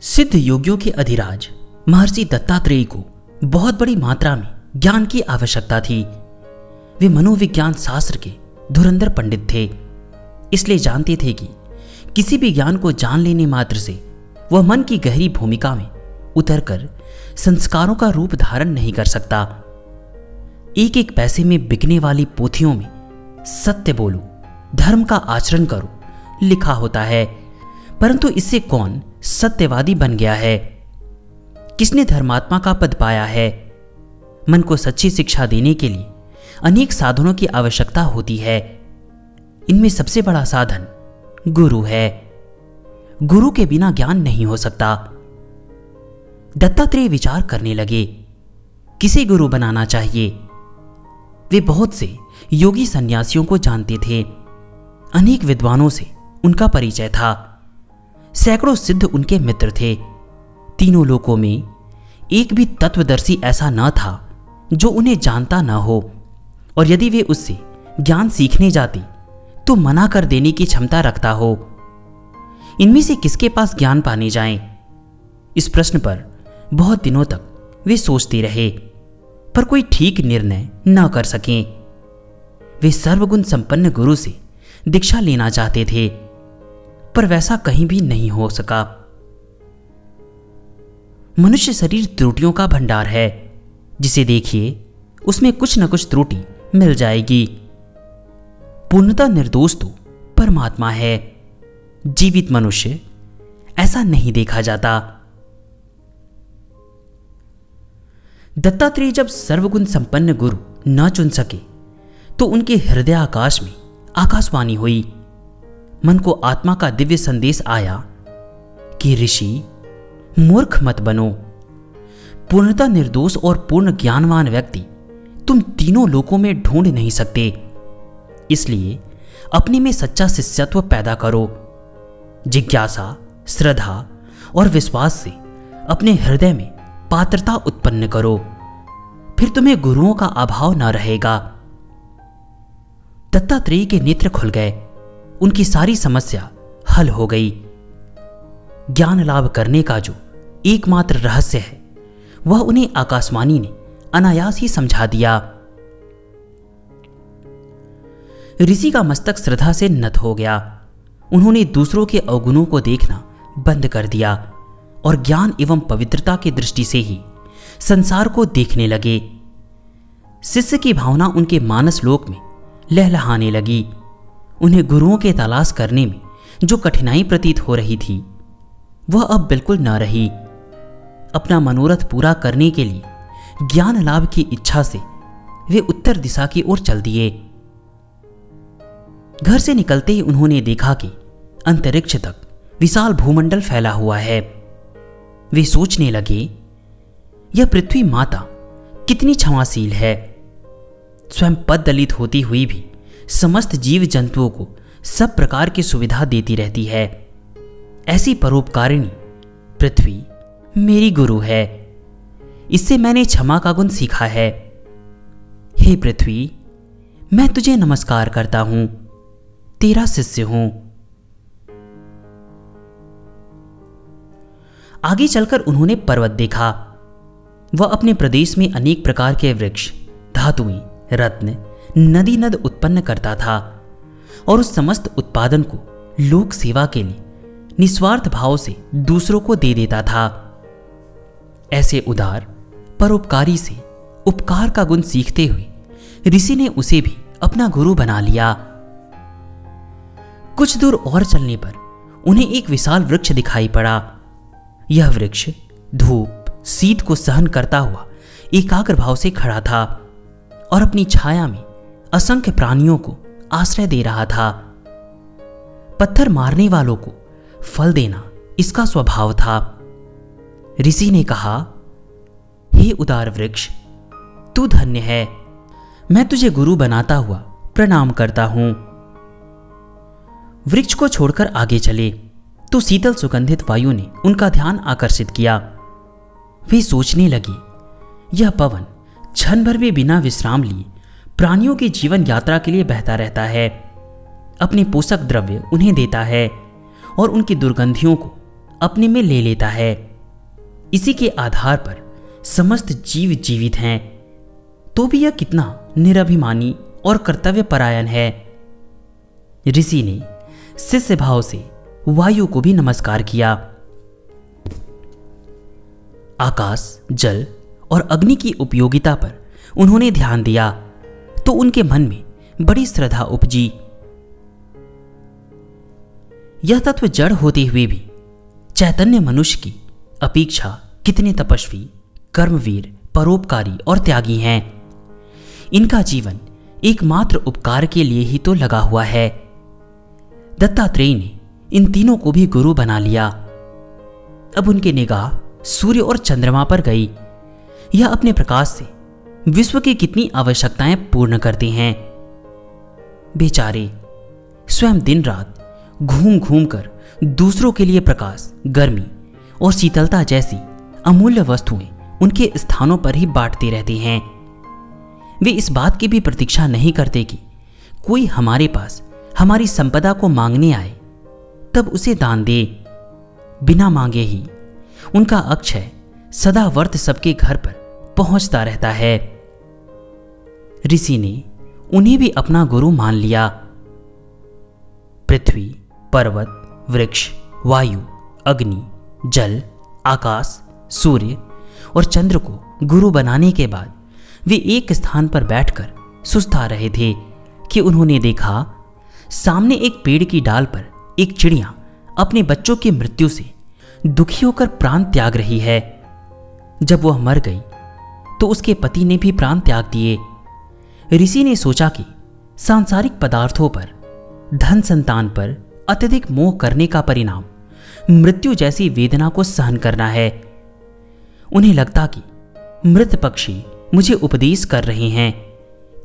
सिद्ध योगियों के अधिराज, महर्षि दत्तात्रेय को बहुत बड़ी मात्रा में ज्ञान की आवश्यकता थी। वे मनोविज्ञान शास्त्र के धुरंधर पंडित थे। इसलिए जानते थे कि किसी भी ज्ञान को जान लेने मात्र से वह मन की गहरी भूमिका में उतरकर संस्कारों का रूप धारण नहीं कर सकता। एक एक पैसे में बिकने वाली पोथियों में सत्य बोलो, धर्म का आचरण करो, लिखा होता है। परंतु इससे कौन सत्यवादी बन गया है। किसने धर्मात्मा का पद पाया है? मन को सच्ची शिक्षा देने के लिए अनेक साधनों की आवश्यकता होती है। इनमें सबसे बड़ा साधन गुरु है। गुरु के बिना ज्ञान नहीं हो सकता। दत्तात्रेय विचार करने लगे, किसे गुरु बनाना चाहिए? वे बहुत से योगी सन्यासियों को जानते थे। अनेक विद्वानों से उनका परिचय था। सैकड़ों सिद्ध उनके मित्र थे। तीनों लोकों में एक भी तत्वदर्शी ऐसा न था, जो उन्हें जानता न हो। और यदि वे उससे ज्ञान सीखने जाते तो मना कर देने की क्षमता रखता हो। इनमें से किसके पास ज्ञान पाने जाएँ? इस प्रश्न पर बहुत दिनों तक वे सोचते रहे, पर कोई ठीक निर्णय न कर सकें। वे सर्वगुण संपन्न गुरु से दीक्षा लेना चाहते थे। पर वैसा कहीं भी नहीं हो सका। मनुष्य शरीर त्रुटियों का भंडार है। जिसे देखिए, उसमें कुछ न कुछ त्रुटि मिल जाएगी। पूर्णता निर्दोष तो परमात्मा है। जीवित मनुष्य ऐसा नहीं देखा जाता। दत्तात्रेय जब सर्वगुण संपन्न गुरु न चुन सके तो उनके हृदय आकाश में आकाशवाणी हुई। मन को आत्मा का दिव्य संदेश आया कि ऋषि, मूर्ख मत बनो। पूर्णता निर्दोष और पूर्ण ज्ञानवान व्यक्ति तुम तीनों लोकों में ढूंढ नहीं सकते। इसलिए अपने में सच्चा शिष्यत्व पैदा करो। जिज्ञासा, श्रद्धा और विश्वास से अपने हृदय में पात्रता उत्पन्न करो। फिर तुम्हें गुरुओं का अभाव न रहेगा। दत्तात्रेय के नेत्र खुल गए। उनकी सारी समस्या हल हो गई। ज्ञान लाभ करने का जो एकमात्र रहस्य है, वह उन्हें आकाशवाणी ने अनायास ही समझा दिया। ऋषि का मस्तक श्रद्धा से नत हो गया। उन्होंने दूसरों के अवगुणों को देखना बंद कर दिया और ज्ञान एवं पवित्रता की दृष्टि से ही संसार को देखने लगे। शिष्य की भावना उनके मानस लोक में लहलहाने लगी। उन्हें गुरुओं के तलाश करने में जो कठिनाई प्रतीत हो रही थी, वह अब बिल्कुल न रही। अपना मनोरथ पूरा करने के लिए ज्ञान लाभ की इच्छा से वे उत्तर दिशा की ओर चल दिए। घर से निकलते ही उन्होंने देखा कि अंतरिक्ष तक विशाल भूमंडल फैला हुआ है। वे सोचने लगे, यह पृथ्वी माता कितनी क्षमाशील है। स्वयं पद दलित होती हुई भी समस्त जीव जंतुओं को सब प्रकार की सुविधा देती रहती है। ऐसी परोपकारिणी पृथ्वी मेरी गुरु है। इससे मैंने क्षमा का गुण सीखा है। हे पृथ्वी, मैं तुझे नमस्कार करता हूँ। तेरा शिष्य हूँ। आगे चलकर उन्होंने पर्वत देखा। वह अपने प्रदेश में अनेक प्रकार के वृक्ष, धातुएँ, रत्न नदी नद उत्पन्न करता था और उस समस्त उत्पादन को लोक सेवा के लिए निस्वार्थ भाव से दूसरों को दे देता था। ऐसे उदार, परोपकारी से उपकार का गुण सीखते हुए ऋषि ने उसे भी अपना गुरु बना लिया। कुछ दूर और चलने पर उन्हें एक विशाल वृक्ष दिखाई पड़ा। यह वृक्ष धूप, शीत को सहन करता हुआ एकाग्र भाव से खड़ा था और अपनी छाया में असंख्य प्राणियों को आश्रय दे रहा था। पत्थर मारने वालों को फल देना इसका स्वभाव था। ऋषि ने कहा, हे उदार वृक्ष, तू धन्य है। मैं तुझे गुरु बनाता हुआ प्रणाम करता हूँ। वृक्ष को छोड़कर आगे चले। तो शीतल सुगंधित वायु ने उनका ध्यान आकर्षित किया। वे सोचने लगे, यह पवन क्षण भर भी बिना विश्राम लिए प्राणियों की जीवन यात्रा के लिए बहता रहता है। अपने पोषक द्रव्य उन्हें देता है और उनकी दुर्गंधियों को अपने में ले लेता है। इसी के आधार पर समस्त जीव जीवित हैं। तो भी यह कितना निराभिमानी और कर्तव्य परायण है। ऋषि ने शिष्य भाव से वायु को भी नमस्कार किया। आकाश, जल और अग्नि की उपयोगिता पर उन्होंने ध्यान दिया। तो उनके मन में बड़ी श्रद्धा उपजी। यह तत्व जड़ होते हुए भी चैतन्य मनुष्य की अपेक्षा कितने तपस्वी, कर्मवीर, परोपकारी और त्यागी हैं। इनका जीवन एकमात्र उपकार के लिए ही तो लगा हुआ है। दत्तात्रेय ने इन तीनों को भी गुरु बना लिया। अब उनकी निगाह सूर्य और चंद्रमा पर गई। यह अपने प्रकाश से विश्व की कितनी आवश्यकताएँ पूर्ण करते हैं। बेचारे, स्वयं दिन रात घूम घूम कर दूसरों के लिए प्रकाश, गर्मी और शीतलता जैसी अमूल्य वस्तुएँ उनके स्थानों पर ही बांटते रहते हैं। वे इस बात की भी प्रतीक्षा नहीं करते कि कोई हमारे पास हमारी संपदा को मांगने आए, तब उसे दान दे। बिना मांगे ही उनका अक्षय सदा वर्त सबके घर पर पहुँचता रहता है। ऋषि ने उन्हें भी अपना गुरु मान लिया। पृथ्वी, पर्वत, वृक्ष, वायु, अग्नि, जल, आकाश, सूर्य और चंद्र को गुरु बनाने के बाद वे एक स्थान पर बैठकर सुस्ता रहे थे कि उन्होंने देखा, सामने एक पेड़ की डाल पर एक चिड़िया अपने बच्चों की मृत्यु से दुखी होकर प्राण त्याग रही है। जब वह मर गई तो उसके पति ने भी प्राण त्याग दिए। ऋषि ने सोचा कि सांसारिक पदार्थों पर, धन संतान पर अत्यधिक मोह करने का परिणाम मृत्यु जैसी वेदना को सहन करना है। उन्हें लगता कि मृत पक्षी मुझे उपदेश कर रहे हैं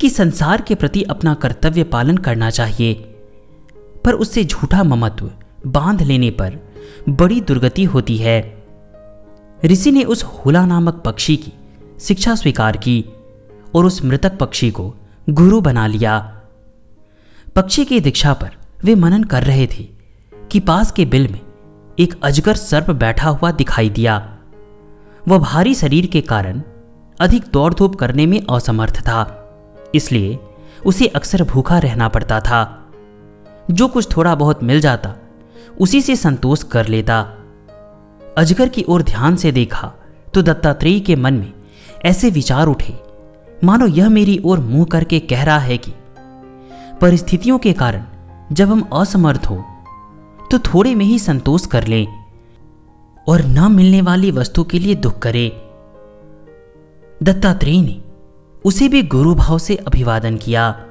कि संसार के प्रति अपना कर्तव्य पालन करना चाहिए। पर उससे झूठा ममत्व बाँध लेने पर बड़ी दुर्गति होती है। ऋषि ने उस होला नामक पक्षी की शिक्षा स्वीकार की और उस मृतक पक्षी को गुरु बना लिया। पक्षी की दीक्षा पर वे मनन कर रहे थे कि पास के बिल में एक अजगर सर्प बैठा हुआ दिखाई दिया। वह भारी शरीर के कारण अधिक दौड़ धूप करने में असमर्थ था, इसलिए उसे अक्सर भूखा रहना पड़ता था। जो कुछ थोड़ा बहुत मिल जाता, उसी से संतोष कर लेता। अजगर की ओर ध्यान से देखा तो दत्तात्रेय के मन में ऐसे विचार उठे। मानो यह मेरी ओर मुँह करके कह रहा है कि, परिस्थितियों के कारण जब हम असमर्थ हो तो थोड़े में ही संतोष कर लें और न मिलने वाली वस्तु के लिए दुख करें। दत्तात्रेय ने उसे भी गुरु भाव से अभिवादन किया।